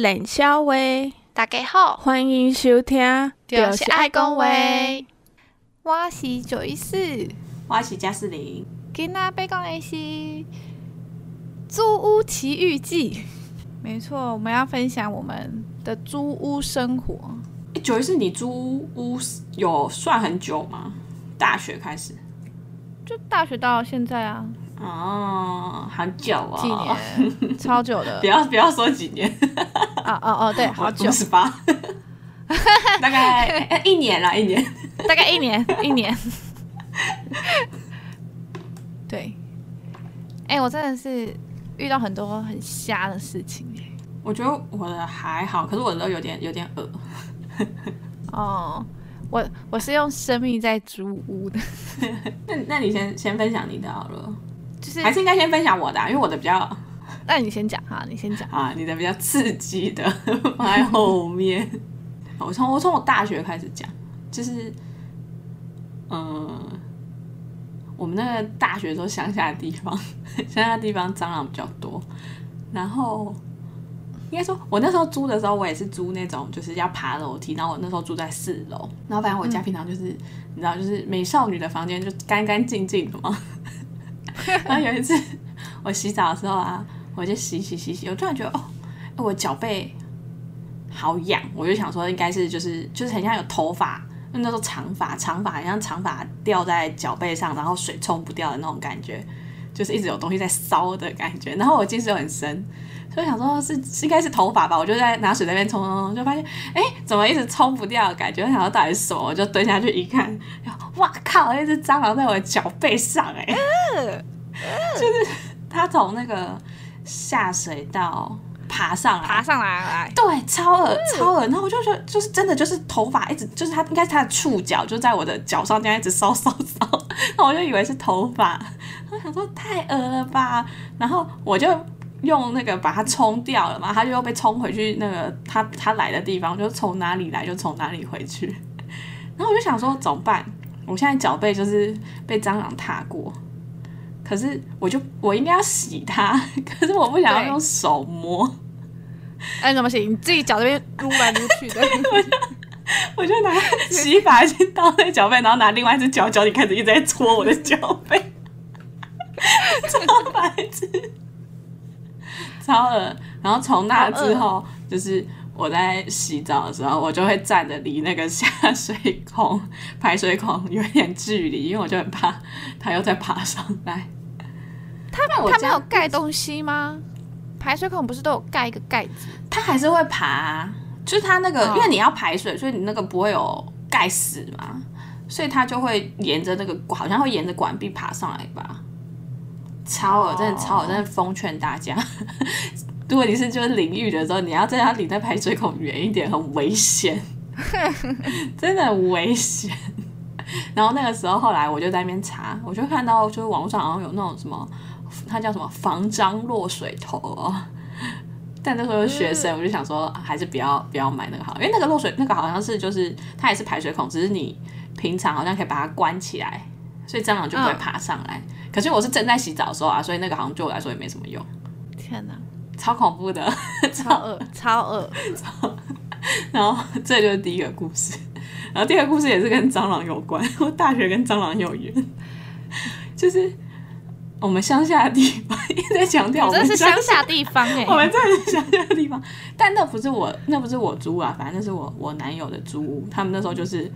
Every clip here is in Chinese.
冷笑话。大家好，欢迎收听，就是爱讲话。我是九一四，我是加斯林。今天要讲的是《租屋奇遇记》。没错，我们要分享我们的租屋生活。九一四，你租屋有算很久吗？大学开始？就大学到现在啊。哦，很久啊，几年，超久的。不要不要说几年。哦哦哦，对，好久。十八，大概一年了，一年，大概一年，一年。对，哎、欸，我真的是遇到很多很瞎的事情哎。我觉得我的还好，可是我的都有点有点恶。哦，我我是用生命在租屋的。那那你先先分享你的好了。就是还是应该先分享我的，啊，因为我的比较……那你先讲哈，你先讲啊，你的比较刺激的 放在后面。我从我从我大学开始讲，就是嗯，我们那个大学时候乡下的地方，乡下的地方蟑螂比较多。然后应该说，我那时候租的时候，我也是租那种就是要爬楼梯。然后我那时候住在四楼，然后反正我家平常就是、你知道，就是美少女的房间就干干净净的嘛。然后有一次我洗澡的时候啊，我就洗洗洗洗，我突然觉得哦，我脚背好痒，我就想说应该是就是就是很像有头发，因为那时候长发长发，很像长发掉在脚背上，然后水冲不掉的那种感觉，就是一直有东西在烧的感觉。然后我近视又很深，所以想说是是应该是头发吧，我就在拿水在那边冲冲冲，就发现哎怎么一直冲不掉的感觉，我想说到底是什么，我就蹲下去一看，哇靠，一只蟑螂在我的脚背上哎、欸。就是它从那个下水道爬上来，爬上来来，对，超恶超恶。然后我就觉得，就是真的，就是头发一直，就是他应该是他的触角就在我的脚上，这样一直烧烧烧。然后我就以为是头发，我想说太恶了吧。然后我就用那个把它冲掉了嘛，它就又被冲回去那个它它来的地方，就从哪里来就从哪里回去。然后我就想说怎么办？我现在脚背就是被蟑螂踏过。可是我就我应该要洗它，可是我不想要用手摸。哎，怎么洗？你自己脚这边撸来撸去的。我 就我就拿洗发精倒在脚背，然后拿另外一只脚脚底开始一直在搓我的脚背，超白痴，超恶。然后从那之后，就是我在洗澡的时候，我就会站着离那个下水孔、排水孔有点距离，因为我就很怕它又再爬上来。他他没有盖东西吗？排水孔不是都有盖一个盖子？他还是会爬啊，就是他那个，因为你要排水，所以你那个不会有盖死嘛，所以他就会沿着那个，好像会沿着管壁爬上来吧。超恶，真的超恶，真的奉劝大家，如果你是就是淋浴的时候，你要在它离那排水孔远一点，很危险，真的很危险。然后那个时候，后来我就在那边查，我就看到就是网络上好像有那种什么。它叫什么防蟑落水头哦？但那时候学生，我就想说还是不要不要买那个好，因为那个落水那个好像是就是它也是排水孔，只是你平常好像可以把它关起来，所以蟑螂就不会爬上来。可是我是正在洗澡的时候啊，所以那个好像对我来说也没什么用。天哪，超恐怖的，超恶，超恶，超。然后这就是第一个故事，然后第二个故事也是跟蟑螂有关。我大学跟蟑螂有缘，就是。我们乡下的地方 一直在强调，我们这是乡下地方哎，我们这是乡下的地方，但那不是我，那不是我租啊，反正那是我我男友的租屋。他们那时候就是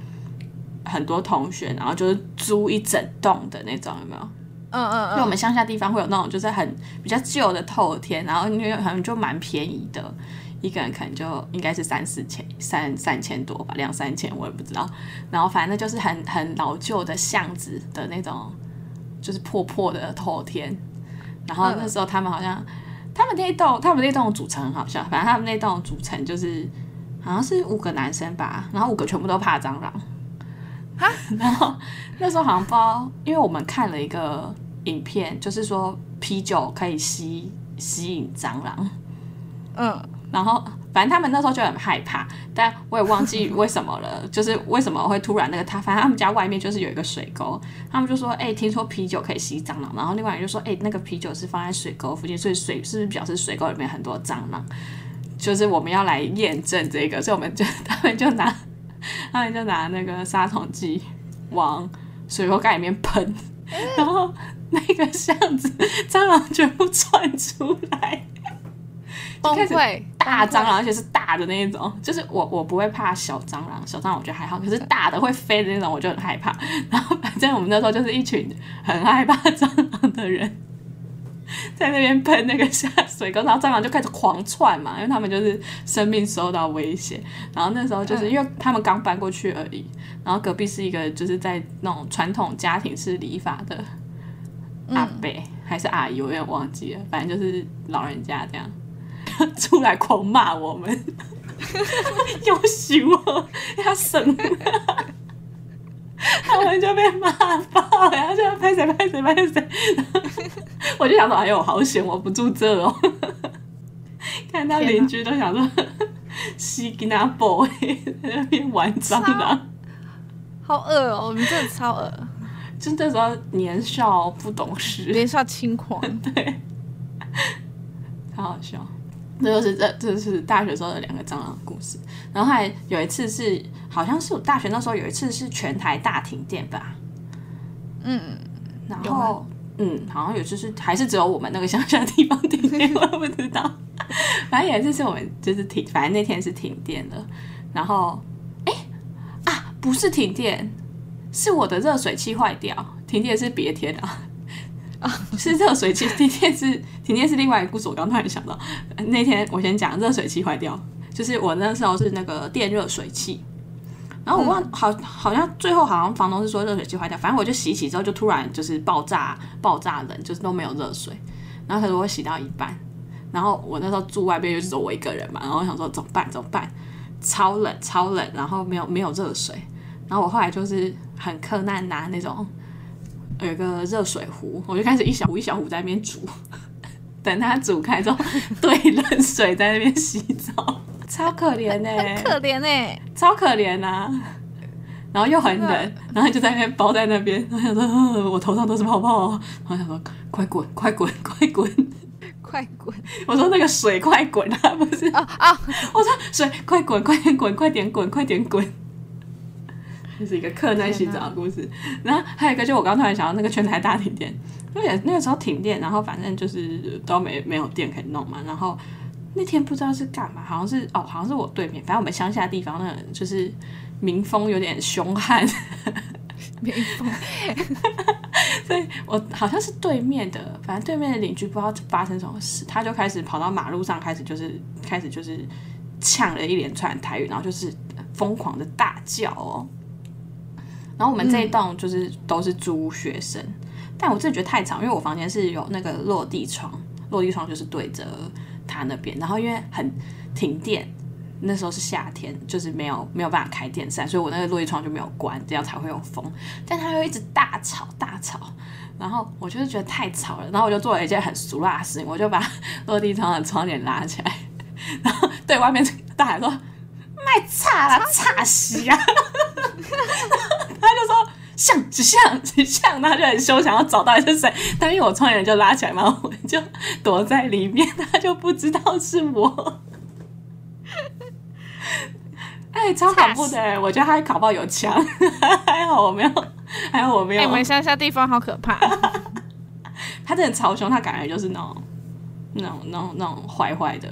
很多同学，然后就是租一整栋的那种，有没有？嗯嗯嗯。因为我们乡下地方会有那种就是很比较旧的透天，然后因为好像就蛮便宜的，一个人可能就应该是三四千、三三千多吧，两三千我也不知道。然后反正就是很很老旧的巷子的那种。就是破破的透天，然后那时候他们好像，他们那栋，他们那栋组成很好笑，反正他们那栋组成就是好像是五个男生吧，然后五个全部都怕蟑螂，哈，然后那时候好像不知道，因为我们看了一个影片，就是说啤酒可以吸吸引蟑螂，嗯，然后反正他们那时候就很害怕，但我也忘记为什么了，就是为什么会突然那个他，反正他们家外面就是有一个水沟，他们就说，哎、欸，听说啤酒可以吸蟑螂，然后另外人就说，哎、欸，那个啤酒是放在水沟附近，所以水是不是表示水沟里面很多蟑螂？就是我们要来验证这个，所以我们就他们就拿 他们就拿那个杀虫剂往水沟盖里面喷，然后那个巷子蟑螂全部窜出来。开始大蟑螂，而且是大的那一种。就是我，我不会怕小蟑螂，小蟑螂我觉得还好。可是大的会飞的那种，我就很害怕。然后反正我们那时候就是一群很害怕蟑螂的人，在那边喷那个下水沟，然后蟑螂就开始狂窜嘛，因为他们就是生命受到威胁。然后那时候就是因为他们刚搬过去而已，然后隔壁是一个就是在那种传统家庭式理发的阿伯、嗯、还是阿姨，我有点忘记了，反正就是老人家这样。出来狂骂我们，要死我，要生，他们就被骂爆，然后就拍谁拍谁拍谁，我就想说，哎呦，好险，我不住这哦。看到邻居都想说，西吉拿波在那边玩蟑螂，好饿哦，我们真的超饿，就那时候年少不懂事，年少轻狂，对，好好笑。这就是这这是大学时候的两个蟑螂故事，然后还有一次是好像是我大学那时候有一次是全台大停电吧，嗯，然后嗯好像有一次是还是只有我们那个乡下地方停电，我也不知道，反正有一次是我们就是停，反正那天是停电了，然后哎啊不是停电，是我的热水器坏掉，停电是别天啊。是热水器 停电是停电是另外一个故事，我刚突然想到，那天我先讲热水器坏掉，就是我那时候是那个电热水器，然后我忘、嗯、好好像最后好像房东是说热水器坏掉，反正我就洗洗之后就突然就是爆炸爆炸冷，就是都没有热水，然后他说我洗到一半，然后我那时候住外边就只有我一个人嘛，然后我想说怎么办怎么办，超冷超冷，然后没有没有热水，然后我后来就是很克难拿那种。有一个热水壶，我就开始一小壶一小壶在那边煮，等它煮开之后兑冷水在那边洗澡，超可怜呢、欸，可怜呢、欸，超可怜啊！然后又很冷，然后就在那边包在那边，然后想说我头上都是泡泡，然后想说快滚快滚快滚快滚！我说那个水快滚啊，不是啊啊！我说水快滚快点滚快点滚快点滚。这是一个客在洗澡的故事，然后还有一个，就我刚突然想到那个全台大停电，因为那个时候停电，然后反正就是都没没有电可以弄嘛，然后那天不知道是干嘛，好像是哦，好像是我对面，反正我们乡下的地方，那个就是民风有点凶悍，民风，所以我好像是对面的，反正对面的邻居不知道发生什么事，他就开始跑到马路上，开始就是开始就是呛了一连串台语，然后就是疯狂的大叫哦。然后我们这一栋就是都是租学生，嗯、但我自己觉得太吵，因为我房间是有那个落地窗，落地窗就是对着他那边。然后因为很停电，那时候是夏天，就是没有没有办法开电扇，所以我那个落地窗就没有关，这样才会有风。但他又一直大吵大吵，然后我就是觉得太吵了，然后我就做了一件很俗辣的事情，我就把 落地窗的窗帘拉起来，然后对外面大喊说：“卖差啦，差死啊！” 他就说像只像只像，他就很凶，想要找到是谁。但因为我窗帘就拉起来嘛，我就躲在里面，他就不知道是我。哎、欸，超恐怖的、欸！我觉得他搞不好有枪，还好我没有，还好我没有。哎、欸，我们乡下地方好可怕。他真的超凶，他感觉就是那种那种那种那种坏坏的。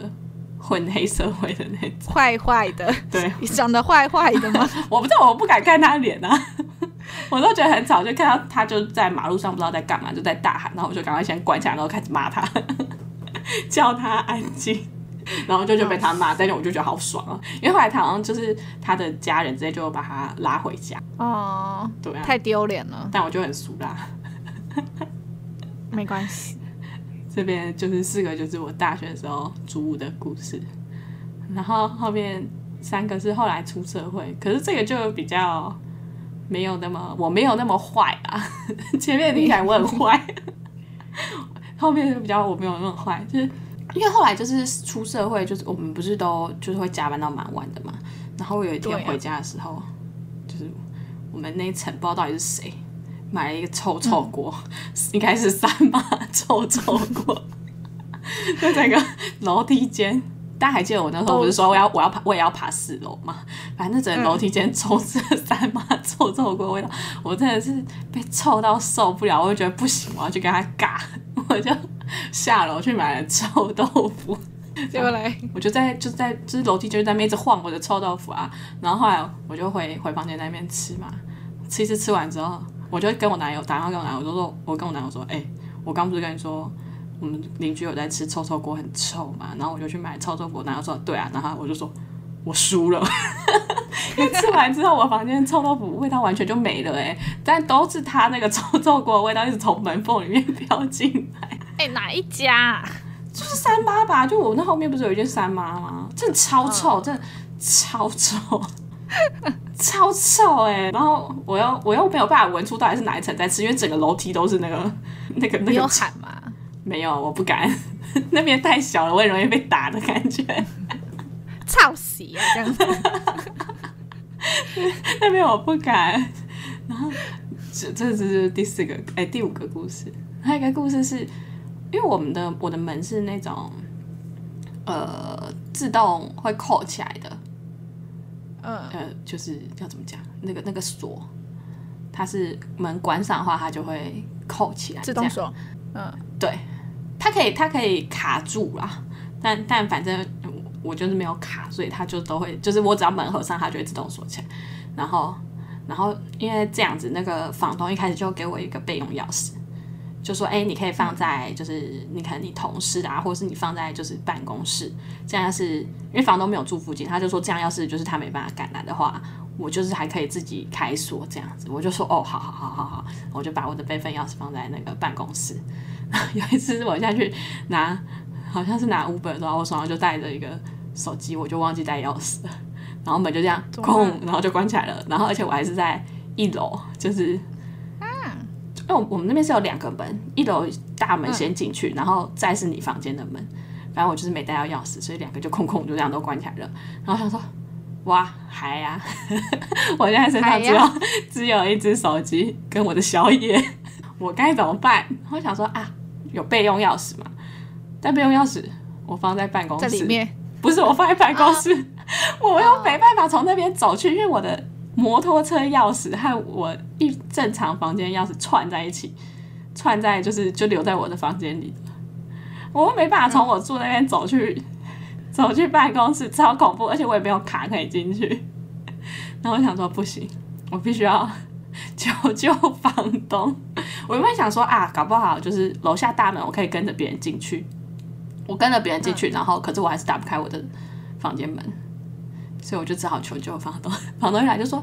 混黑社会的那种，坏坏的，对，你长得坏坏的吗？我不知道，我不敢看他脸啊，我都觉得很吵，就看到他就在马路上，不知道在干嘛，就在大喊，然后我就赶快先关起来，然后开始骂他，叫他安静，然后就就被他骂，但是我就觉得好爽啊，因为后来他好像就是他的家人直接就把他拉回家，哦，对啊，太丢脸了，但我就很俗啦，没关系。这边就是四个，就是我大学的时候租屋的故事，然后后面三个是后来出社会，可是这个就比较没有那么，我没有那么坏啊。前面听起来我很坏，后面就比较我没有那么坏，就是因为后来就是出社会，就是我们不是都就是会加班到蛮晚的嘛。然后有一天回家的时候，啊、就是我们那一层不知道到底是谁买了一个臭臭锅，嗯、应该是三妈臭臭锅，就整个楼梯间。大家还记得我那时候不是说我要我要爬我也要爬四楼嘛？反正整个楼梯间充斥三妈臭臭锅味道，我真的是被臭到受不了，我就觉得不行，我要去跟他尬，我就下楼去买了臭豆腐。结果来，我就在就在就是楼梯就在那边一直晃我的臭豆腐啊，然后后来我就回回房间那边吃嘛，吃一吃吃完之后，我就跟我男友打电话跟我男友，我就说，我跟我男友说，哎、欸，我刚不是跟你说。我们邻居有在吃臭臭锅，很臭嘛，然后我就去买臭臭锅，然后说对啊，然后我就说我输了，因为吃完之后我房间臭豆腐味道完全就没了哎，但都是他那个臭臭锅的味道一直从门缝里面 飘进来。哎、欸，哪一家？就是三妈吧，就我那后面不是有一间三妈吗？真的超臭，真的超臭，超臭哎！然后我又我又没有办法闻出到底是哪一层在吃，因为整个楼梯都是那个 那个那有喊吗？没有，我不敢，那边太小了，我也容易被打的感觉。操死啊，这样子。那边我不敢。然后，这这这是第四个，哎，第五个故事。还有一个故事是，因为我们的我的门是那种，呃，自动会扣起来的。呃，就是要怎么讲？那个那个锁，它是门关上的话，它就会扣起来。自动锁。嗯，对。它可以，它可以卡住啦，但但反正我就是没有卡，所以它就都会，就是我只要门合上，它就会自动锁起来。然后，然后因为这样子，那个房东一开始就给我一个备用钥匙，就说：“哎，你可以放在，就是你看你同事啊，或者是你放在就是办公室，这样是因为房东没有住附近，他就说这样要是就是他没办法赶来的话，我就是还可以自己开锁这样子。”我就说：“哦，好好好好好，我就把我的备份钥匙放在那个办公室。”有一次我下去拿，好像是拿 Uber 的时候，我手上就带着一个手机，我就忘记带钥匙了，然后门就这样空，然后就关起来了。然后而且我还是在一楼，就是，嗯，因为我们那边是有两个门，一楼大门先进去，然后再是你房间的门。反正我就是没带到钥匙，所以两个就空空，就这样都关起来了。然后想说，哇，还呀，我现在身上只有 只有一只手机跟我的宵夜，我该怎么办？我想说啊。有备用钥匙嘛？但备用钥匙我放在办公室，里面不是我放在办公室，啊、我又没办法从那边走去，因为我的摩托车钥匙和我一正常房间钥匙串在一起，串在就是就留在我的房间里，我又没办法从我住那边走去、嗯、走去办公室，超恐怖，而且我也没有卡可以进去。然后我想说不行，我必须要。求救房东！我原本想说啊，搞不好就是楼下大门，我可以跟着别人进去。我跟着别人进去，然后可是我还是打不开我的房间门，所以我就只好求救房东。房东一来就说：“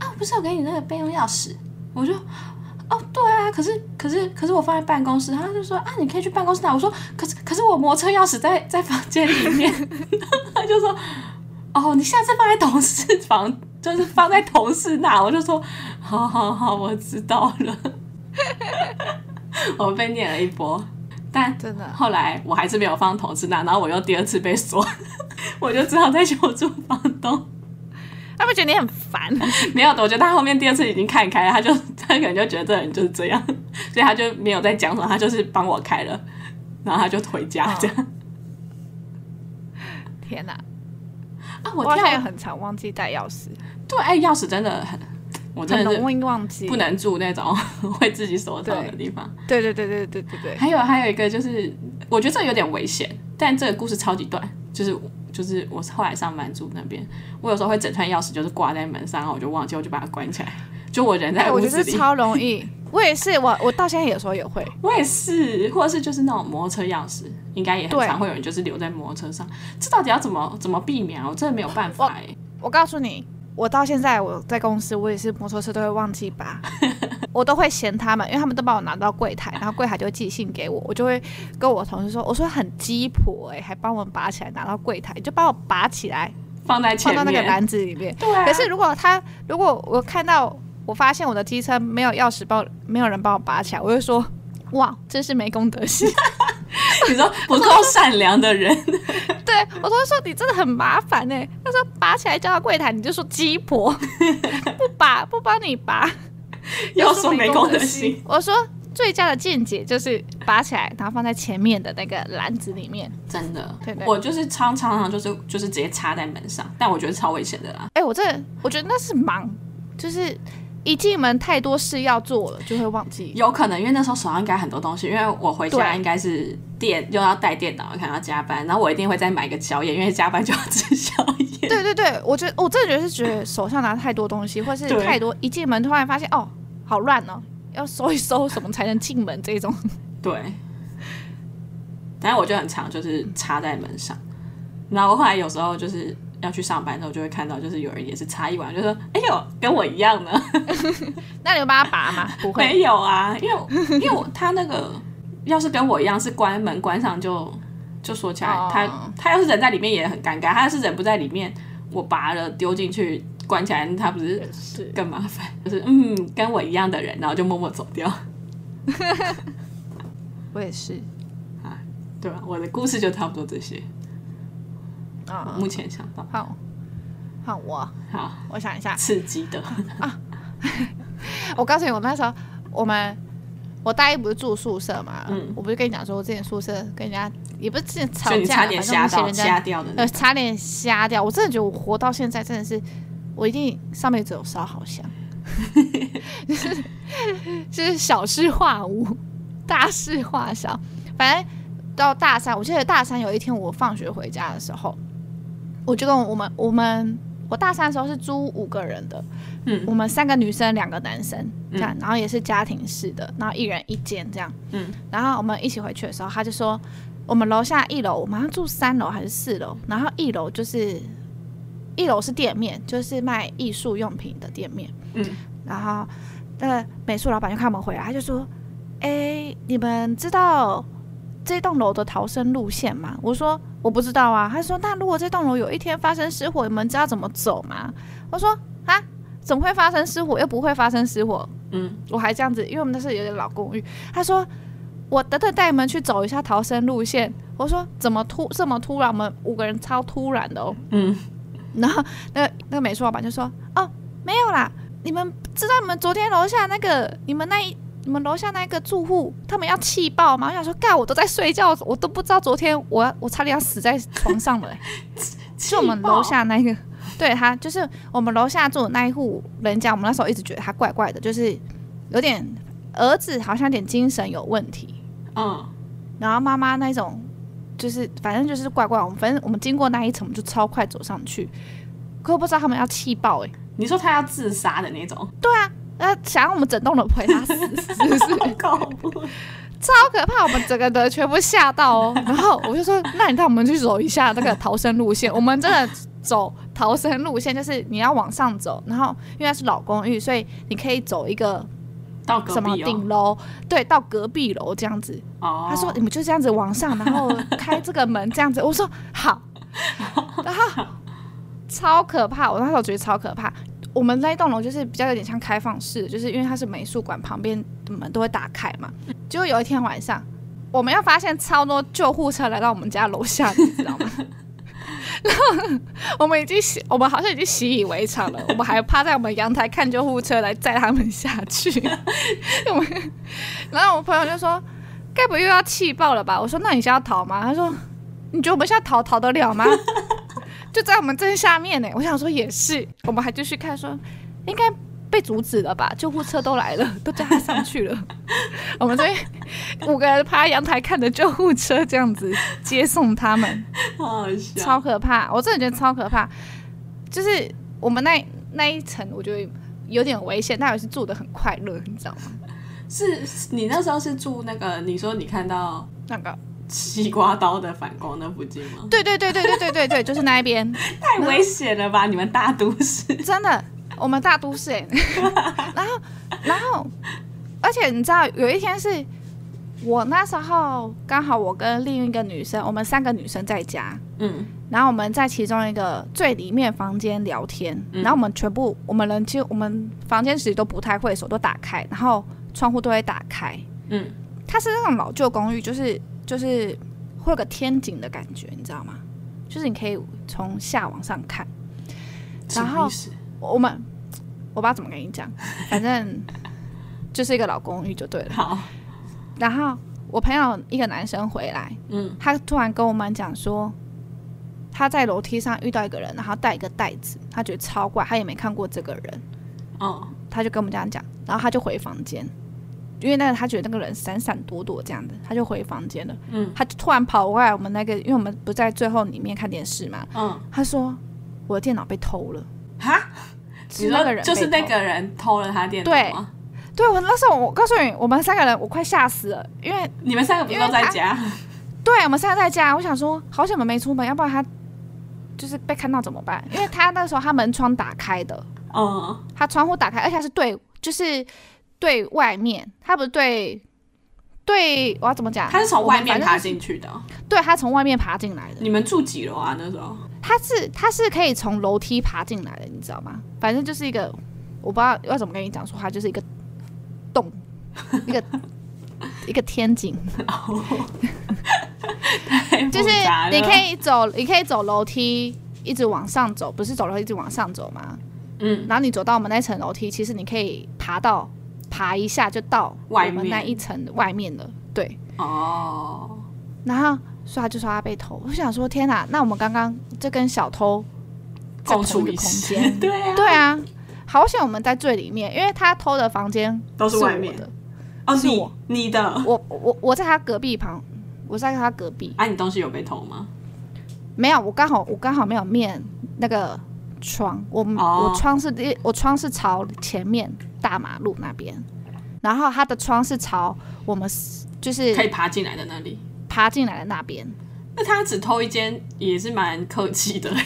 啊，不是有给你那个备用钥匙？”我就：“哦，对啊，可是可是可是我放在办公室。”他就说：“啊，你可以去办公室拿。”我说：“可是可是我摩托车钥匙在在房间里面。”他就说：“哦，你下次放在同事房。”就是放在同事那，我就说，好好好，我知道了。我被念了一波，但真的后来我还是没有放投资那，然后我又第二次被锁，我就只好再求助房东。他不觉得你很烦？没有的，我觉得他后面第二次已经看开了，他就 他可能就觉得这人就是这样，所以他就没有再讲什么，他就是帮我开了，然后他就回家这样。哦、天哪！啊，我现在也很长忘记带钥匙。对，哎，钥匙真的很，我真的容易忘记，不能住那种 会自己锁上的地方。对对对对对对对。还有还有一个就是，我觉得这有点危险，但这个故事超级短，就是就是我后来上班住那边，我有时候会整串钥匙就是挂在门上，然后我就忘记，我就把它关起来。就我人在屋子里，我觉得超容易。我也是，我我到现在有时候也会。我也是，或者是就是那种摩托车钥匙，应该也很常会有人就是留在摩托车上。这到底要怎么怎么避免啊？我真的没有办法哎。我告诉你，我到现在我在公司，我也是摩托车都会忘记拔，我都会嫌他们，因为他们都把我拿到柜台，然后柜台就会寄信给我，我就会跟我同事说，我说很鸡婆哎，还帮我拔起来拿到柜台，就帮我拔起来放在，放到那个篮子里面。对啊。可是如果他如果我看到。我发现我的机车没有钥匙帮，没有人帮我拔起来，我就说，哇，真是没公德心。你说 不够善良的人，对我都会说你真的很麻烦呢。他说拔起来交到柜台，你就说鸡婆，不拔不帮你拔，要说没公德心。我说最佳的见解就是拔起来，然后放在前面的那个篮子里面。真的，对对，我就是常常常就是就是直接插在门上，但我觉得超危险的啦。哎、欸，我这我觉得那是忙，就是。一进门太多事要做了，就会忘记。有可能，因为那时候手上应该很多东西，因为我回家应该是电又要带电脑，可能要加班，然后我一定会再买个宵夜，因为加班就要吃宵夜。对对对，我觉得我真的觉得是觉得手上拿太多东西，或是太多，一进门突然发现哦，好乱哦，要搜一搜什么才能进门这种。对。但是我就很常就是插在门上，然后我后来有时候就是。要去上班的时候，就会看到，就是有人也是插一碗，就说：“哎呦，跟我一样呢。”那你有帮他拔吗？不会，没有啊，因为因为我他那个要是跟我一样是关门关上就就说起来，哦、他他要是人在里面也很尴尬，他要是人不在里面，我拔了丢进去关起来，他不是更麻烦？就是嗯，跟我一样的人，然后就默默走掉。我也是啊，对吧？我的故事就差不多这些。啊，目前想到好，好我好，我想一下，刺激的啊！我告诉你，我那时候我们我大一不是住宿舍嘛，嗯，我不是跟你讲说，我之前宿舍跟人家也不是之前吵架，差点瞎到瞎掉的，呃，差点瞎掉。我真的觉得我活到现在真的是，我一定上辈子有烧好香，就 是就是小事化无，大事化小。反正到大三，我记得大三有一天我放学回家的时候。我就跟我们我们我大三的时候是租五个人的，嗯，我们三个女生两个男生这样，嗯、然后也是家庭式的，然后一人一间这样，嗯，然后我们一起回去的时候，他就说我们楼下一楼，我们住三楼还是四楼，然后一楼就是一楼是店面，就是卖艺术用品的店面，嗯，然后那个美术老板就看我们回来，他就说，哎，你们知道这栋楼的逃生路线吗？我说。我不知道啊，他说，那如果这栋楼有一天发生失火，你们知道怎么走吗？我说啊，怎么会发生失火？又不会发生失火。嗯，我还这样子，因为我们那是有点老公寓。他说，我等等带你们去走一下逃生路线。我说怎么突这么突然？我们五个人超突然的哦。嗯，然后那个那个美术老板就说，哦，没有啦，你们知道你们昨天楼下那个你们那一。你们楼下那个住户，他们要气爆吗？我想说，干，我都在睡觉，我都不知道昨天我我差点要死在床上了。是我们楼下那个，对他就是我们楼下住的那一户人家，我们那时候一直觉得他怪怪的，就是有点儿子好像有点精神有问题，嗯，然后妈妈那种就是反正就是怪怪，我们反正我们经过那一层，我们就超快走上去，可我不知道他们要气爆哎、欸，你说他要自杀的那种？对啊。那想让我们整栋楼陪他死，是不是？超可怕！我们整个的全部吓到哦。然后我就说：“那你带我们去走一下那个逃生路线。”我们真的走逃生路线，就是你要往上走，然后因为它是老公寓，所以你可以走一个到什么顶楼，对，到隔壁楼这样子。哦。他说：“你们就这样子往上，然后开这个门这样子。”我说：“好。”然后超可怕！我那时候觉得超可怕。我们那一栋楼就是比较有点像开放式，就是因为它是美术馆，旁边的门都会打开嘛。结果有一天晚上，我们又发现超多救护车来到我们家楼下，你知道吗？然后我们已经习，我们好像已经习以为常了。我们还趴在我们阳台看救护车来载他们下去。我们，然后我朋友就说：“该不会又要气爆了吧？”我说：“那你现在要逃吗？”他说：“你觉得我们现在逃逃得了吗？”就在我们正下面呢，我想说也是，我们还继续看说，应该被阻止了吧？救护车都来了，都叫他上去了。我们这五个人趴阳台看着救护车这样子接送他们，好好笑，超可怕！我真的觉得超可怕。就是我们那那一层，我觉得有点危险，但也是住的很快乐，你知道吗？是你那时候是住那个？你说你看到那个？西瓜刀的反光那附近吗？对对对对对对对对，就是那一边。太危险了吧？你们大都市真的，我们大都市哎。然后，然后，而且你知道，有一天是我那时候刚好我跟另一个女生，我们三个女生在家，嗯，然后我们在其中一个最里面房间聊天，然后我们全部我们人其实我们房间其实都不太会锁，都打开，然后窗户都会打开，嗯，它是那种老旧公寓，就是。就是会有个天井的感觉，你知道吗？就是你可以从下往上看。然后我们我不知道怎么跟你讲，反正 就是一个老公寓就对了。好。然后我朋友一个男生回来，嗯，他突然跟我们讲说，他在楼梯上遇到一个人，然后带一个袋子，他觉得超怪，他也没看过这个人。哦。他就跟我们这样讲，然后他就回房间。因为那个他觉得那个人闪闪躲躲这样的，他就回房间了。嗯，他就突然跑过来我们那个，因为我们不在最后里面看电视嘛。嗯，他说我的电脑被偷了。哈？是那个人就是那个人偷了他电脑对，对，我那时候我告诉你，我们三个人我快吓死了，因为你们三个不都在家？对，我们三个在家。我想说，好险我们没出门，要不然他就是被看到怎么办？因为他那时候他门窗打开的，嗯，他窗户打开，而且他是对，就是。对外面，他不是对，对，我要怎么讲？他是从外面爬进去的。对，他从外面爬进来的。你们住几楼啊？那时候？他是他是可以从楼梯爬进来的，你知道吗？反正就是一个，我不知道要怎么跟你讲说，他就是一个洞，一个一个天井。就是你可以走，你可以走楼梯一直往上走，不是走楼梯一直往上走吗？嗯。然后你走到我们那层楼梯，其实你可以爬到。爬一下就到我们那一层外面了，对。哦。然后，所以他就说他被偷。我想说，天哪，那我们刚刚这跟小偷在同一个空间，对啊，对啊。好险我们在最里面，因为他偷的房间都是外面的。哦，是我，你的。我我我在他隔壁旁，我在他隔壁。啊，你东西有被偷吗？没有，我刚好我刚好没有面那个窗，我、oh. 我窗是我窗是朝前面。大马路那边，然后他的窗是朝我们，就是可以爬进来的那里，爬进来的那边。那他只偷一间也是蛮客气的。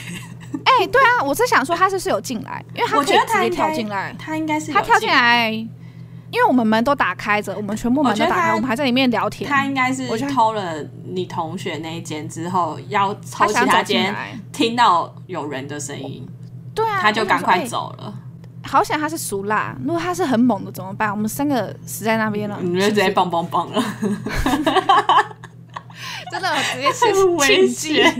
哎、欸，对啊，我是想说他是不是有进来，因为他可以直接跳进来。他应该是他跳进来，因为我们门都打开着，我们全部门都打开，我，我们还在里面聊天。他应该是偷了你同学那一间之后，要偷其他间，听到有人的声音，对啊，他就赶快走了。好想他是熟辣，如果他是很猛的怎么办？我们三个死在那边了，你们就直接棒棒棒了，真的直接是 危险，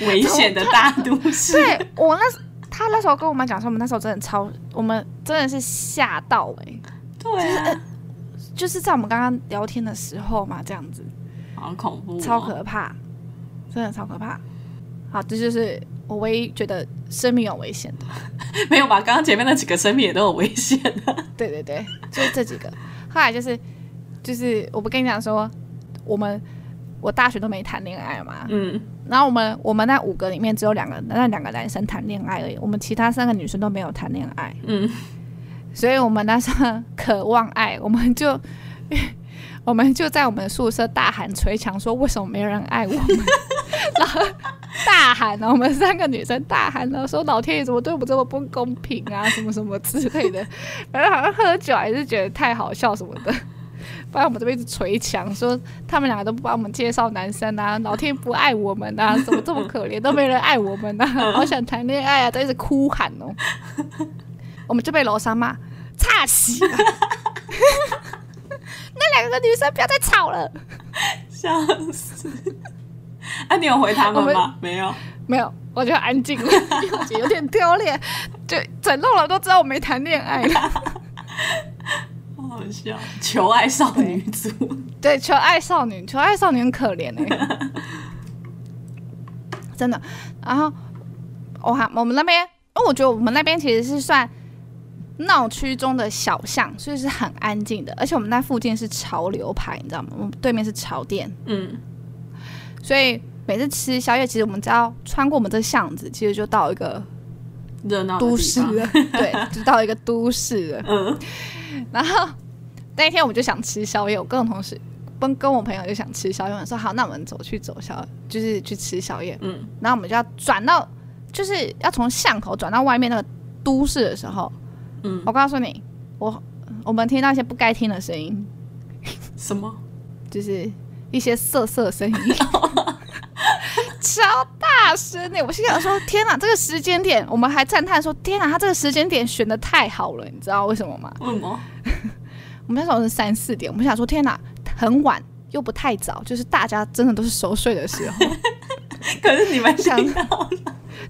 危险的大都市。对我那他那时候跟我们讲说，我们那时候真的超，我们真的是吓到哎、欸，对、啊就是呃，就是在我们刚刚聊天的时候嘛，这样子，好恐怖、哦，超可怕，真的超可怕。好，这就是。我唯一觉得生命有危险的，没有吧？刚刚前面那几个生命也都有危险的。对对对，就是这几个。后来就是就是，我不跟你讲说，我们我大学都没谈恋爱嘛。嗯。然后我们我们那五个里面只有两个那两个男生谈恋爱而已，我们其他三个女生都没有谈恋爱。嗯。所以我们那时候渴望爱，我们就 我们就在我们宿舍大喊捶墙说：“为什么没人爱我们？”然后。大喊呢，我们三个女生大喊呢，说老天爷怎么对我们这么不公平啊，什么什么之类的。反正好像喝酒还是觉得太好笑什么的。不然我们这边一直捶墙，说他们两个都不帮我们介绍男生啊，老天不爱我们啊，怎么这么可怜，都没人爱我们啊，好想谈恋爱啊，都一直哭喊哦。我们就被楼上骂，差死了。那两个女生不要再吵了，笑死。啊，你有回他们吗？没有，没有，我就安静了，因为我觉得有点丢脸，就整栋楼都知道我没谈恋爱了，好好笑，求爱少女组，对，求爱少女，求爱少女很可怜哎、欸，真的。然后，我还我们那边，因为我觉得我们那边其实是算闹区中的小巷，所以是很安静的，而且我们那附近是潮流牌，你知道吗？我们对面是潮店，嗯。所以每次吃宵夜，其实我们只要穿过我们这个巷子，其实就到一个热闹都市了。对，就到一个都市了。嗯。然后那一天我们就想吃宵夜，我跟我同事跟跟我朋友就想吃宵夜，我说好，那我们走去走宵，就是去吃宵夜。嗯。然后我们就要转到，就是要从巷口转到外面那个都市的时候，嗯，我告诉你，我我们听到一些不该听的声音。什么？就是。一些瑟瑟声音，超大声的。我心想说：“天哪，这个时间点，我们还赞叹说：天哪，他这个时间点选的太好了，你知道为什么吗？为什么？我们那时候是三四点，我们想说：天哪，很晚又不太早，就是大家真的都是熟睡的时候。可是你们想到了？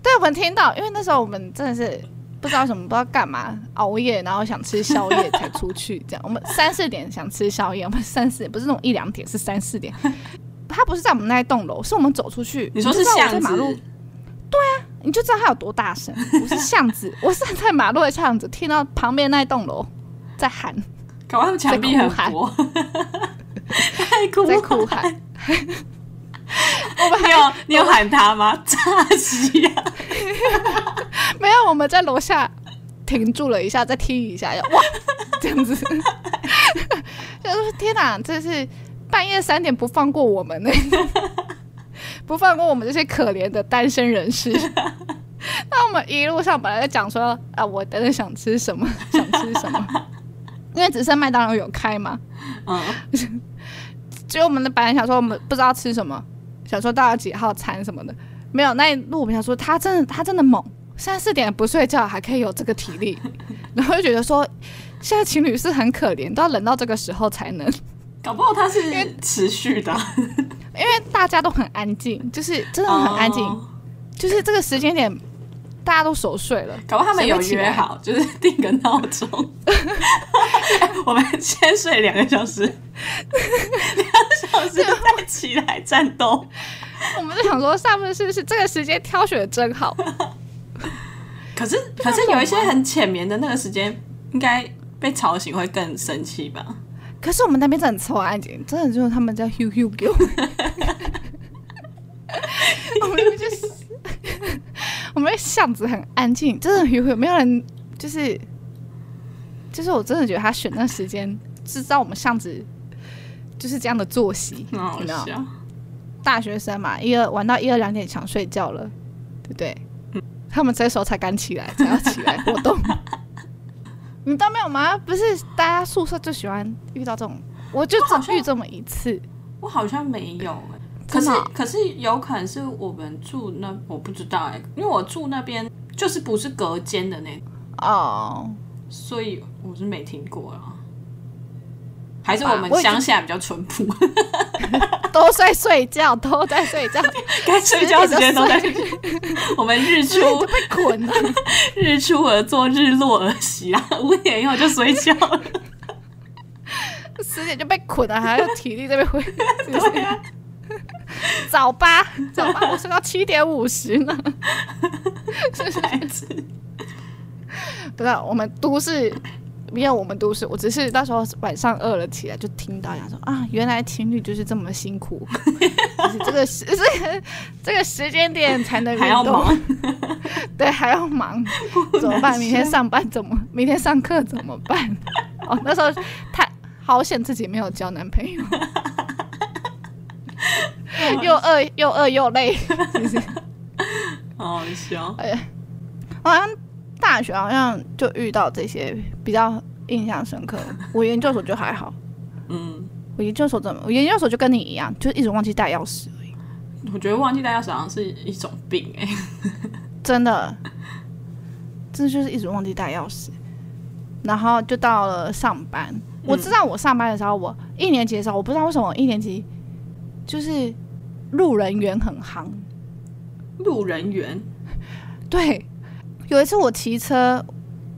对，我们听到，因为那时候我们真的是不知道什么，不知道干嘛，熬夜，然后想吃宵夜才出去。这样，我们三四点想吃宵夜，我们三四点不是那种一两点，是三四点。他不是在我们那一栋楼，是我们走出去。你说是巷子？对啊，你就知道他有多大声。不是巷子，我是在马路的巷子，听到旁边那一栋楼在喊，搞他们墙壁在哭喊在哭喊。我们还有你有喊他吗？扎西呀！没有，我们在楼下停住了一下，再听一下，要哇 这样子，就是天哪，这是半夜三点不放过我们呢，不放过我们这些可怜的单身人士。那我们一路上本来在讲说啊，我等等想吃什么，想吃什么，因为只剩麦当劳有开嘛。嗯，只有我们的本来想说我们不知道吃什么。想说到了几号餐什么的，没有那一路。我们想说他真的他真的猛，三四点不睡觉还可以有这个体力，然后就觉得说现在情侣是很可怜，都要冷到这个时候才能。搞不好他是因为持续的，因为大家都很安静，就是真的很安静，oh. 就是这个时间点大家都熟睡了。搞不好他们有约好，就是定个闹钟，我们先睡两个小时。两个小时再起来战斗，我们就想说，上面是不是这个时间挑选的真好？可是，可是有一些很浅眠的那个时间，应该被吵醒会更生气吧？可是我们那边真的很超安静，真的就是他们在 Q 给。我们那边就是，我们巷子很安静，真的有有没有人？就是，就是我真的觉得他选那时间，知道我们巷子。就是这样的作息，好笑。大学生嘛，一二玩到一二两点想睡觉了，对不对？嗯、他们这时候才敢起来，才要起来活动。你都没有吗？不是，大家宿舍就喜欢遇到这种，我就只遇这么一次。我好像没有可是可是有可能是我们住那，我不知道哎、欸，因为我住那边就是不是隔间的那种哦，所以我是没听过了。还是我们乡下比较淳朴，都在睡觉，都在睡觉，该睡觉时间都在睡。我们日出被捆了，日出而作，日落而息啊，五点以后就睡觉了，十点就被捆了，还有体力这边回。对啊，早八早八，我睡到七点五十呢。孩子，不知道我们都市。没有我们都是，我只是到时候晚上饿了起来就听到，人家说啊，原来情侣就是这么辛苦，就是这个时这个这个时间点才能运动，对，还要忙，怎么办？明天上班怎么？明天上课怎么办？哦，那时候太好险，自己没有交男朋友，又饿又饿又累？好笑，哎呀，好像。大学好像就遇到这些比较印象深刻，我研究所就还好。嗯，我研究所怎么？我研究所就跟你一样，就一直忘记带钥匙而已。我觉得忘记带钥匙好像是一种病哎、欸，真的，真的就是一直忘记带钥匙。然后就到了上班，我知道我上班的时候，我一年级的时候，我不知道为什么我一年级就是路人缘很夯。路人缘，对。有一次我骑车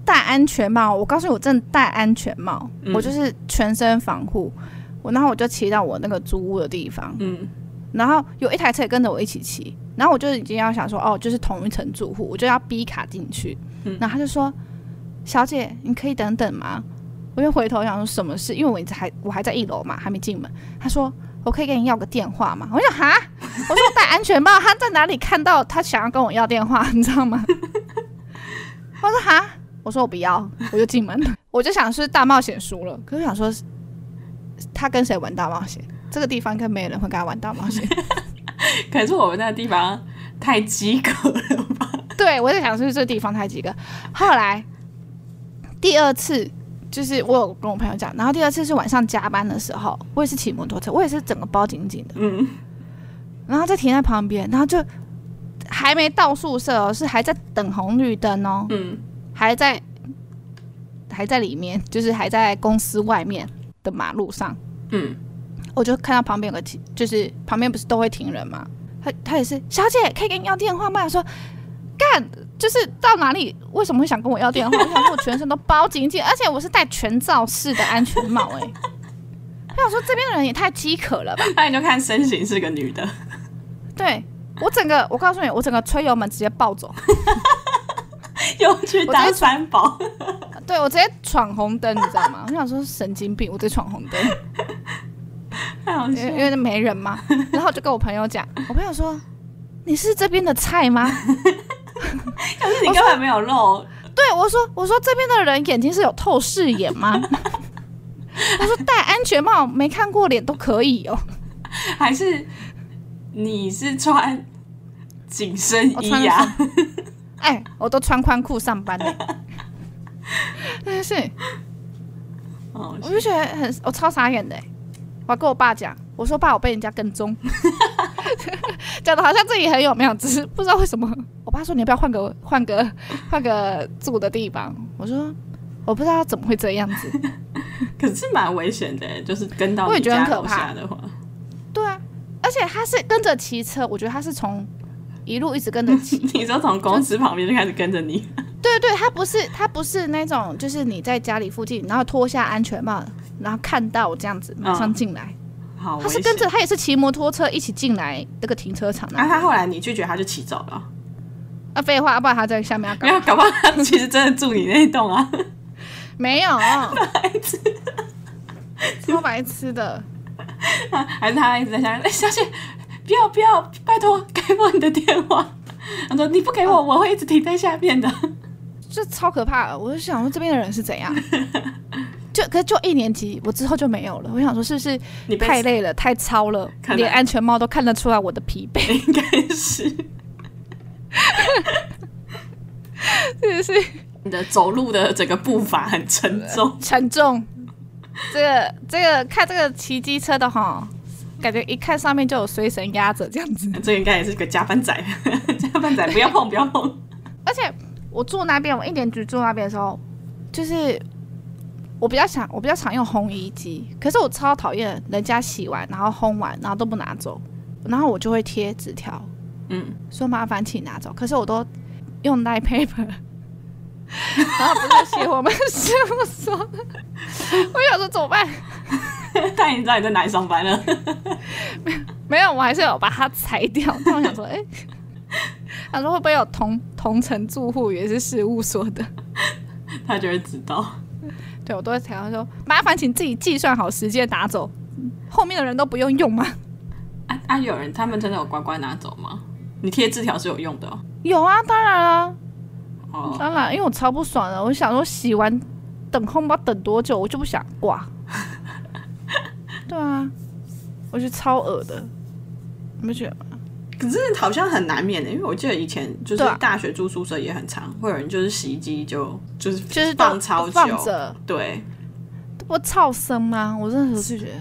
戴安全帽，我告诉你我真的戴安全帽，嗯、我就是全身防护。我然后我就骑到我那个租屋的地方，嗯，然后有一台车也跟着我一起骑，然后我就已经要想说哦，就是同一层住户，我就要逼卡进去。嗯，然后他就说：“小姐，你可以等等吗？”我就回头想说什么事，因为我一直还我还在一楼嘛，还没进门。他说：“我可以跟你要个电话吗？”我说：“哈，我说戴安全帽，他在哪里看到他想要跟我要电话，你知道吗？”我说哈，我说我不要，我就进门了。我就想是大冒险输了，可是想说他跟谁玩大冒险？这个地方应该没有人会跟他玩大冒险。可是我们那个地方太饥渴了吧？对，我在想是这个地方太饥渴。后来第二次就是我有跟我朋友讲，然后第二次是晚上加班的时候，我也是骑摩托车，我也是整个包紧紧的，嗯，然后再停在旁边，然后就。还没到宿舍哦，是还在等红绿灯哦。嗯，还在还在里面，就是还在公司外面的马路上。嗯，我就看到旁边有个停，就是旁边不是都会停人吗？他他也是，小姐可以给你要电话吗？我说干，就是到哪里为什么会想跟我要电话？我想说我全身都包紧紧，而且我是戴全罩式的安全帽、欸，哎，我想说这边的人也太饥渴了吧？那你就看身形是个女的，对我整个，我告诉你，我整个吹油门直接暴走，又去当三宝，对我直接闯红灯，你知道吗？我想说神经病，我直接闯红灯。因为没人嘛，然后就跟我朋友讲，我朋友说：“你是这边的菜吗？” 可是你根本没有露。对，我说：“我说这边的人眼睛是有透视眼吗？” 我说：“戴安全帽没看过脸都可以哦。”还是你是穿紧身衣呀？哎，我都穿宽裤上班的。但是，我就觉得很，我超傻眼的。我跟我爸讲，我说爸，我被人家跟踪，讲的好像自己很有名，只是不知道为什么。我爸说，你要不要换个换个换个住的地方？我说我不知道怎么会这样子，可是蛮危险的，就是跟到你家楼下的话，对啊，而且他是跟着骑车，我觉得他是从一路一直跟着骑。你说从公司旁边就开始跟着你？对对，他不是他不是那种，就是你在家里附近，然后脱下安全帽。然后看到我这样子，马上进来。嗯、好，他是跟着他也是骑摩托车一起进来那个停车场。那、啊、他后来你拒绝，他就骑走了。啊，废话，要不然他在下面要干嘛？没有，搞不好他其实真的住你那一栋啊。没有，白痴，超白痴的。还是他一直在下面？哎，小姐，不要不要，拜托给我你的电话。他说你不给我，哦、我会一直停在下面的。这超可怕的，我就想说这边的人是怎样。就可是就一年级，我之后就没有了。我想说是不是你太累了，太操了，连安全帽都看得出来我的疲惫。应该是，是是 你的走路的整个步伐很沉重，沉重。这个这个看这个骑机车的哈，感觉一看上面就有随身压着这样子。这应该也是个加班仔，加班仔不要碰不要碰。而且我住那边，我一年级住那边的时候，就是。我比较想，我比较常用烘衣机，可是我超讨厌人家洗完然后烘完然后都不拿走，然后我就会贴纸条，嗯，说麻烦请拿走。可是我都用 Line Paper，然后不是写我们事务所，我想说怎么办？他已经知道你在哪里上班了，没有没有，我还是有把它裁掉。但我想说，哎、欸，他说会不会有同同城住户也是事务所的？他就会知道。对，我都会常常说，麻烦请自己计算好时间拿走，后面的人都不用用吗？啊啊！有人他们真的有乖乖拿走吗？你贴字条是有用的哦。有啊，当然了。哦，当然，因为我超不爽的，我想说洗完等烘包等多久，我就不想挂。对啊，我觉得超恶的，你们觉得吗？可是好像很难免的，因为我记得以前就是大学住宿舍也很常，啊、会有人就是洗衣机就就是就是放超久，放着，对，不超生吗？我真的是觉得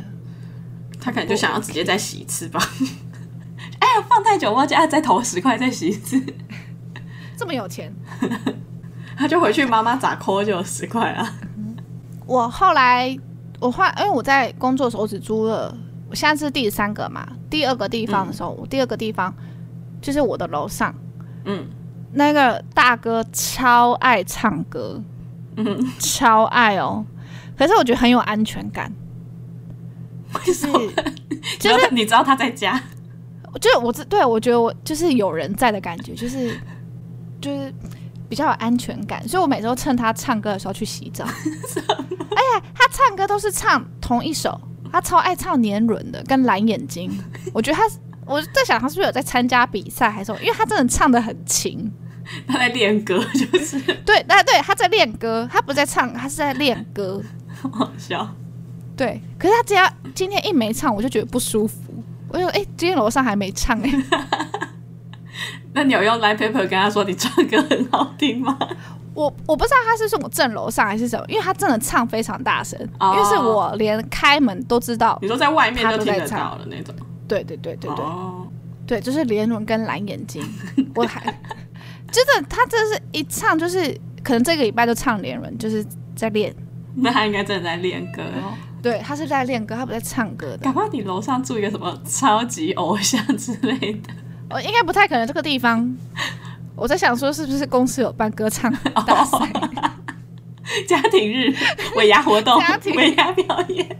他可能就想要直接再洗一次吧。哎呀，放太久，我要再投十块再洗一次，这么有钱，他就回去妈妈咋抠就有十块啊。我后来我换，因为我在工作的时候我只租了。我现在是第三个嘛，第二个地方的时候，嗯、我第二个地方就是我的楼上，嗯，那个大哥超爱唱歌，嗯，超爱哦，可是我觉得很有安全感，就是就是你知道他在家，就是我这对我觉得我就是有人在的感觉，就是就是比较有安全感，所以我每次都趁他唱歌的时候去洗澡，哎呀，他唱歌都是唱同一首。他超爱唱年轮的，跟蓝眼睛。我觉得他，我在想他是不是有在参加比赛，还是？因为他真的唱的很勤。他在练歌，就是对，那，对，他在练歌，他不在唱，他是在练歌。好笑。对，可是他只要今天一没唱，我就觉得不舒服。我就说，哎、欸，今天楼上还没唱哎、欸。那你有用 Line Paper 跟他说你唱歌很好听吗？我我不知道他是说我正楼上还是什么，因为他真的唱非常大声，oh. 因为是我连开门都知道。你说在外面就听得到的那种。对对对对对，oh. 对，就是连轮跟蓝眼睛，我还真的，他真是一唱就是可能这个礼拜都唱连轮，就是在练。那他应该真的在练歌哦。对，他是在练歌，他不在唱歌的。搞不好你楼上住一个什么超级偶像之类的？我，应该不太可能。这个地方，我在想说，是不是公司有办歌唱大赛、哦？家庭日尾牙活动，家庭尾牙表演，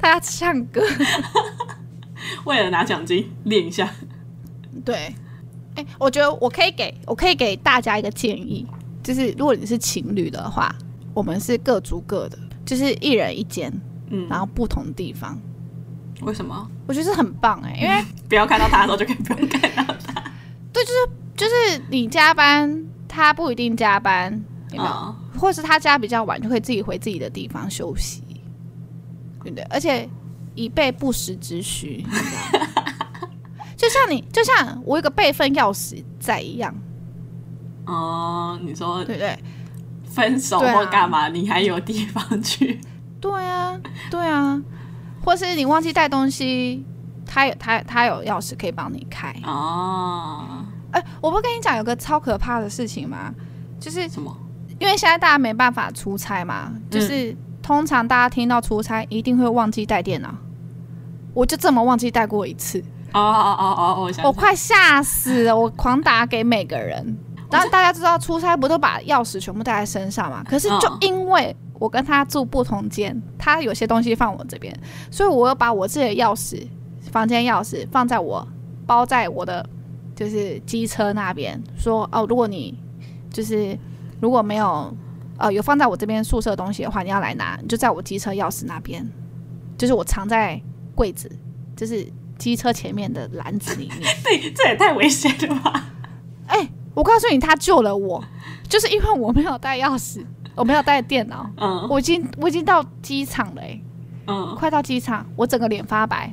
大家唱歌，为了拿奖金练一下。对，哎、欸，我觉得我可以给我可以给大家一个建议，就是如果你是情侣的话，我们是各租各的，就是一人一间，嗯，然后不同地方。为什么？我觉得是很棒哎、欸，因为 不要看到他的时候就可以不用看到他。对，就是就是你加班，他不一定加班，有没有？哦、或是他加比较晚，就可以自己回自己的地方休息，对不对？而且以备不时之需，就像你，就像我有个备份钥匙在一样。哦，你说对不对？分手或干嘛，你还有地方去？对啊，对啊。或是你忘记带东西，他有他他有钥匙可以帮你开哦。哎、欸，我不跟你讲有个超可怕的事情吗？就是什么？因为现在大家没办法出差嘛，就是、嗯、通常大家听到出差一定会忘记带电脑。我就这么忘记带过一次。哦哦哦哦，我我快吓死了，我狂打给每个人。然后大家知道出差不都把钥匙全部带在身上嘛？可是就因为。我跟他住不同间，他有些东西放我这边，所以我又把我自己的钥匙、房间钥匙放在我包在我的就是机车那边，说哦，如果你就是如果没有呃有放在我这边宿舍的东西的话，你要来拿，你就在我机车钥匙那边，就是我藏在柜子，就是机车前面的篮子里面。对，这也太危险了吧？哎、欸，我告诉你，他救了我，就是因为我没有带钥匙。我没有带电脑，嗯，我已经我已经到机场了，欸，嗯，快到机场，我整个脸发白，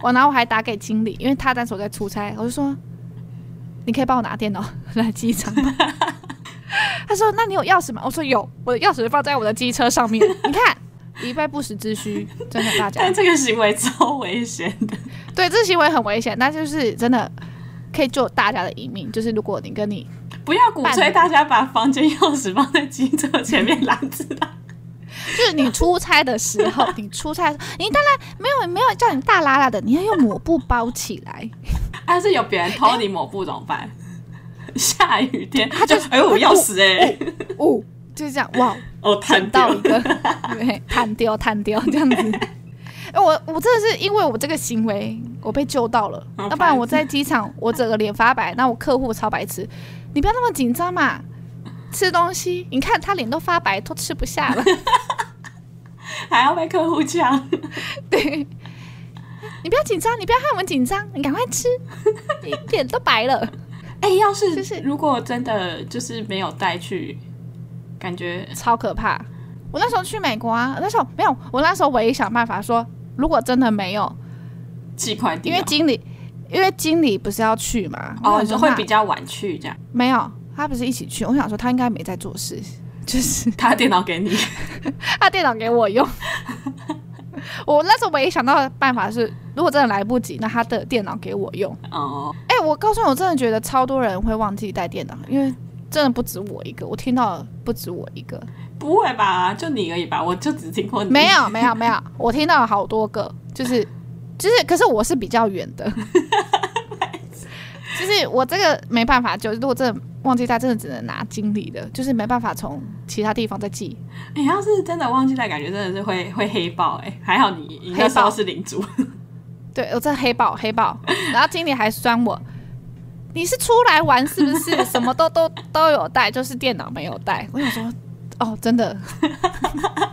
我然后我还打给经理，因为他那时候在出差，我就说，你可以帮我拿电脑 来机场吗？他说，那你有钥匙吗？我说有，我的钥匙放在我的机车上面，你看，以备不时之需，真的大家，但这个行为超危险的，对，这个行为很危险，但就是真的可以救大家的一命，就是如果你跟你。不要鼓吹大家把房间钥匙放在机车前面篮子的，就是你出差的时候，你出差，你当然没有没有叫你大拉拉的，你要用抹布包起来。但是有别人偷你抹布怎么办？下雨天他就哎呦要死哎，哦，就是这样哇哦，弹到一个，对，弹掉弹掉这样子。哎，我我真的是因为我这个行为，我被救到了，要不然我在机场我整个脸发白，那我客户超白痴。你不要那么紧张嘛，吃东西，你看他脸都发白，都吃不下了，还要被客户抢。对，你不要紧张，你不要害我们紧张，你赶快吃，你脸都白了。哎、欸，要是就是如果真的就是没有带去，感觉超可怕。我那时候去美国啊，那时候没有，我那时候唯一想办法说，如果真的没有寄快递，因为经理。因为经理不是要去嘛，哦，就会比较晚去这样。没有，他不是一起去。我想说他应该没在做事，就是他电脑给你，他电脑给我用。我那时候唯一想到的办法是，如果真的来不及，那他的电脑给我用。哦，哎，我告诉你，我真的觉得超多人会忘记带电脑，因为真的不止我一个，我听到不止我一个。不会吧？就你而已吧？我就只听过你。没有，没有，没有，我听到了好多个，就是。就是，可是我是比较远的，就是我这个没办法，就是如果真的忘记带，真的只能拿经理的，就是没办法从其他地方再寄。你、欸、要是真的忘记带，感觉真的是会 会黑爆哎、欸。还好你你那时候是领主，对我这黑爆黑爆，然后经理还酸我，你是出来玩是不是？什么都都都有带，就是电脑没有带。我想说，哦，真的。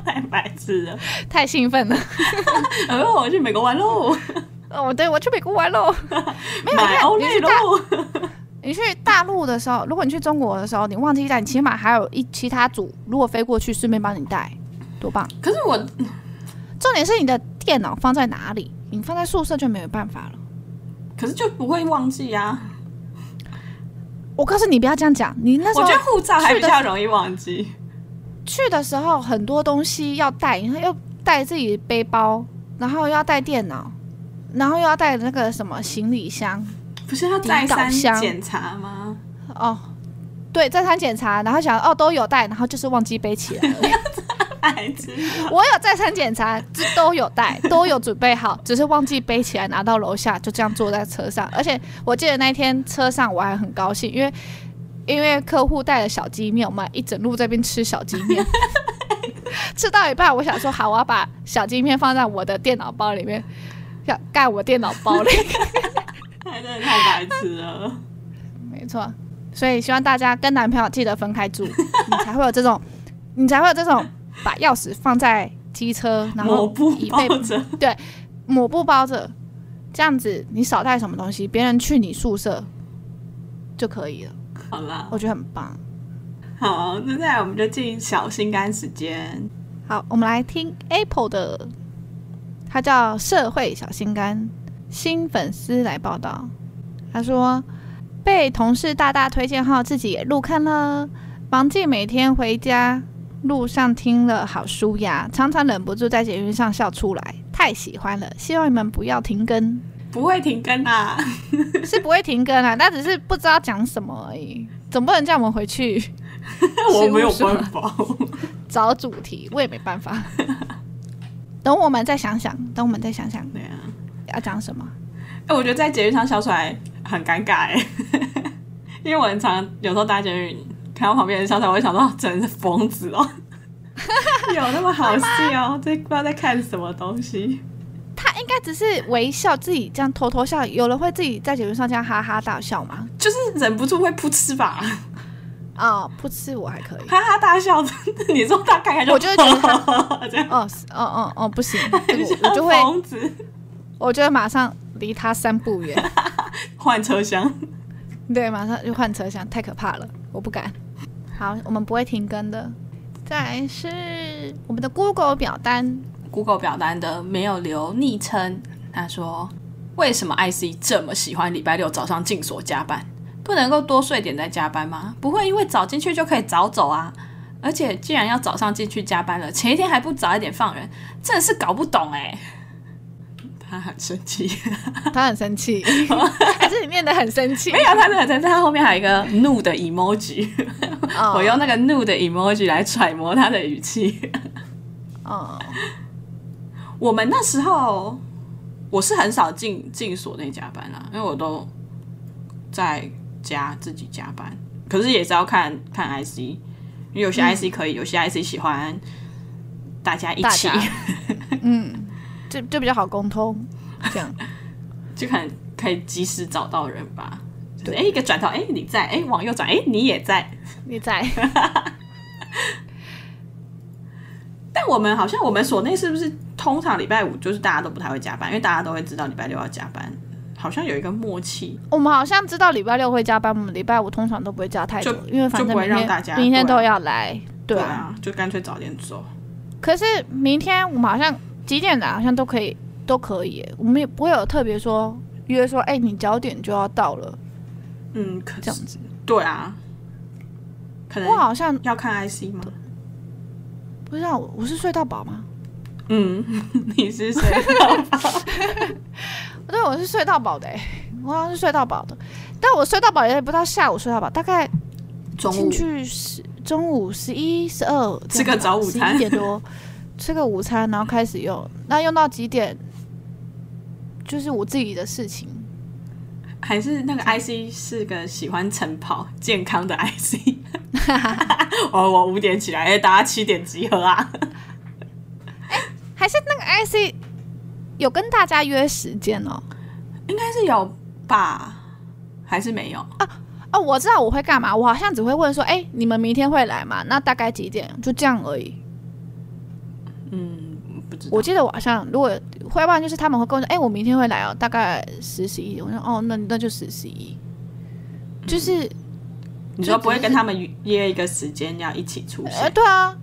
太白痴了，太兴奋了！哦，我去美国玩喽！哦，对，我去美国玩喽！没有，买欧内陆。你去大陆的时候，如果你去中国的时候，你忘记带，你起码还有一其他组，如果飞过去，顺便帮你带，多棒！可是我，重点是你的电脑放在哪里？你放在宿舍就没有办法了。可是就不会忘记呀、啊。我告诉你，不要这样讲。你那时候，我觉得护照还比较容易忘记。去的时候很多东西要带，然后又带自己背包，然后又要带电脑，然后又要带那个什么行李箱，不是要再三检查吗？哦，对，再三检查，然后想哦都有带，然后就是忘记背起来了。我有再三检查，都有带，都有准备好，只是忘记背起来拿到楼下，就这样坐在车上。而且我记得那天车上我还很高兴，因为因为客户带了小鸡面，我们一整路在这边吃小鸡面，吃到一半，我想说好，我要把小鸡面放在我的电脑包里面，要盖我电脑包里。真的太白痴了。没错，所以希望大家跟男朋友记得分开住，你才会有这种，你才会有这种把钥匙放在机车，然后以备抹布包着，对，抹布包着，这样子你少带什么东西，别人去你宿舍就可以了。好啦，我觉得很棒。好，那再来我们就进小心肝时间。好，我们来听 Apple 的，他叫社会小心肝新粉丝来报道，他说。被同事大大推荐后，自己也入坑了。忙静每天回家路上听了好舒压，常常忍不住在捷运上笑出来，太喜欢了。希望你们不要停更，不会停更啊，是不会停更啊，但只是不知道讲什么而已。总不能叫我们回去，我没有办法 找主题，我也没办法。等我们再想想，等我们再想想，对啊，要讲什么？哎，我觉得在捷运上笑出来。很尴尬哎，因为我很常有时候搭捷运看到旁边人笑出来，我会想到真是疯子哦，有那么好笑？这不知道在看什么东西。他应该只是微笑，自己这样偷偷笑。有人会自己在捷运上这样哈哈大笑吗？就是忍不住会噗嗤吧。啊，不吃我还可以，哈哈大笑。你说他看看就，我就会觉得他这样。哦哦哦哦，不行，我就会。我就会马上离他三步远。换车厢，对，马上就换车厢，太可怕了，我不敢。好，我们不会停更的。再来是我们的 Google 表单，Google 表单的没有留昵称。他说：“为什么 IC 这么喜欢礼拜六早上进所加班？不能够多睡点再加班吗？不会因为早进去就可以早走啊？而且既然要早上进去加班了，前一天还不早一点放人，真的是搞不懂哎。”他很生气，他很生气，还是你念的很生气？没有，他很生气。他后面还有一个怒的 emoji，、oh. 我用那个怒的 emoji 来揣摩他的语气。哦，oh. 我们那时候我是很少进进所内加班啦，因为我都在家自己加班。可是也是要看看 IC，因为有些 IC 可以，嗯、有些 IC 喜欢大家一起。嗯。就就比较好沟通，这样 就可能可以及时找到人吧。对，哎、就是，一个转头，哎，你在，哎，往右转，哎，你也在，你在。但我们好像我们所内是不是通常礼拜五就是大家都不太会加班，因为大家都会知道礼拜六要加班，好像有一个默契。我们好像知道礼拜六会加班，我们礼拜五通常都不会加太久，因为反正明天让大家明天都要来，对啊，就干脆早点走。可是明天我们好像。几点来好像都可以，都可以。我们也不会有特别说约说，哎、欸，你九点就要到了。嗯，可这样子。对啊。可能我好像要看 IC 吗？不知道，我是睡到饱吗？嗯，你是睡到饱。对，我是睡到饱的。我好像是睡到饱的，但我睡到饱也不到下午睡到饱，大概进去十中午十一十二吃个早午餐，一点多。吃个午餐，然后开始用，那用到几点？就是我自己的事情。还是那个 IC 是个喜欢晨跑健康的 IC。我，我五点起来，哎，大家七点集合啊。哎，还是那个 IC 有跟大家约时间哦？应该是有吧？还是没有啊？哦，我知道我会干嘛，我好像只会问说，哎，你们明天会来吗？那大概几点？就这样而已。嗯，不知道。我记得我好像如果会办，就是他们会跟我说：“哎、欸，我明天会来哦，大概十十一。”我说：“哦，那那就十十一。”就是你说不会跟他们约一个时间要一起出现？呃，对啊，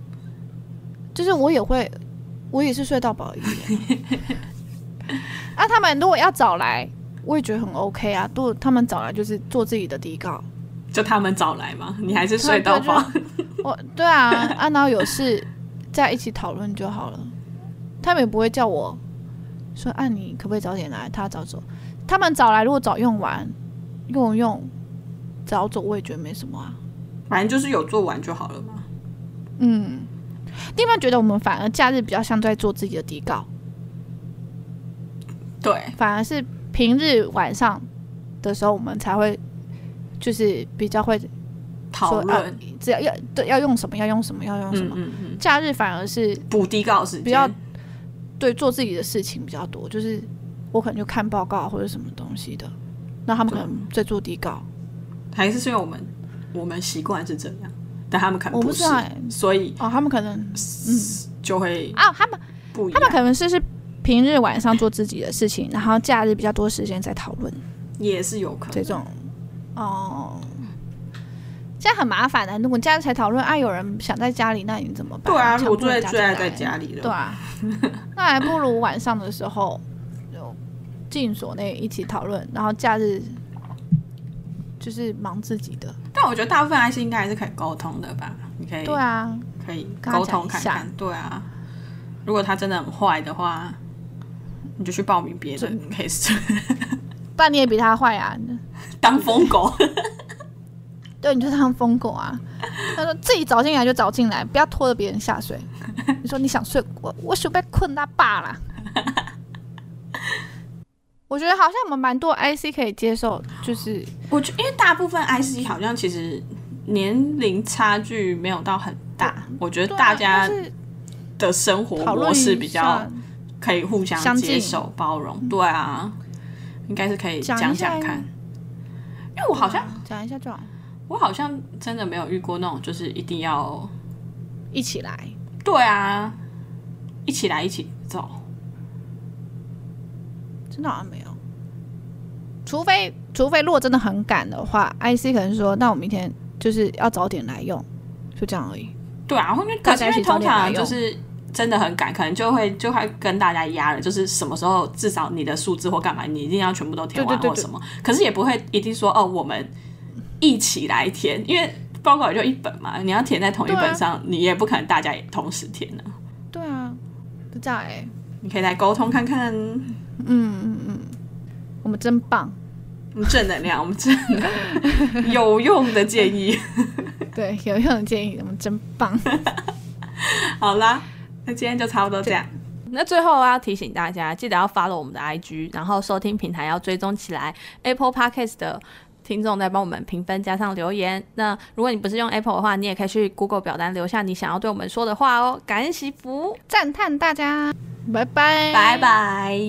就是我也会，我也是睡到饱一点。啊，他们如果要早来，我也觉得很 OK 啊。都他们早来就是做自己的底稿，就他们早来嘛，你还是睡到饱。我对啊，啊，然后有事。在一起讨论就好了，他们也不会叫我说：“啊，你可不可以早点来？”他早走，他们早来，如果早用完，用用早走，我也觉得没什么啊。反正就是有做完就好了嘛。嗯，你有没有觉得我们反而假日比较像在做自己的底稿？对，反而是平日晚上的时候，我们才会就是比较会讨论，只要要对要用什么，要用什么，要用什么。嗯嗯。假日反而是补底稿时间，比较对做自己的事情比较多，就是我可能就看报告或者什么东西的，那他们可能在做底稿，还是是因为我们我们习惯是这样，但他们可能不是，我不知道欸，所以哦，他们可能嗯。就会啊，他们不，他们可能是是。平日晚上做自己的事情，然后假日比较多时间在讨论，也是有可能这种哦，这样很麻烦的。如果假日才讨论，啊，有人想在家里，那你怎么办？对啊，我最最爱在家里了。对啊，那还不如晚上的时候就进所内一起讨论，然后假日就是忙自己的。但我觉得大部分还是应该还是可以沟通的吧？你可以对啊，可以沟通看看。对啊，如果他真的很坏的话。你就去报名别的 case，不然你也比他坏啊！当疯狗，对，你就当疯狗啊！他说自己找进来就找进来，不要拖着别人下水。你说你想睡，我我想被困他爸了。我觉得好像我们蛮多 IC 可以接受，就是我觉因为大部分 IC 好像其实年龄差距没有到很大，我觉得大家的生活模式比较。可以互相接受、包容，对啊，应该是可以讲讲看。因为我好像讲一下就好，我好像真的没有遇过那种，就是一定要一起来。对啊，一起来一起走，真的好像没有。除非除非如果真的很赶的话，IC 可能说，那我明天就是要早点来用，就这样而已。对啊，后面可是因为通常就是。真的很赶，可能就会就会跟大家压了，就是什么时候至少你的数字或干嘛，你一定要全部都填完或什么。对对对对，可是也不会一定说哦，我们一起来填，因为报告也就一本嘛，你要填在同一本上，啊、你也不可能大家也同时填呢。对啊，不在、欸，你可以来沟通看看。嗯嗯嗯，我们真棒，我们正能量，我们真有用的建议。对，有用的建议，我们真棒。好啦。那今天就差不多这样。那最后我要提醒大家，记得要 follow 我们的 IG，然后收听平台要追踪起来。Apple Podcast 的听众在帮我们评分加上留言。那如果你不是用 Apple 的话，你也可以去 Google 表单留下你想要对我们说的话哦。感恩祈福，赞叹大家，拜拜，拜拜。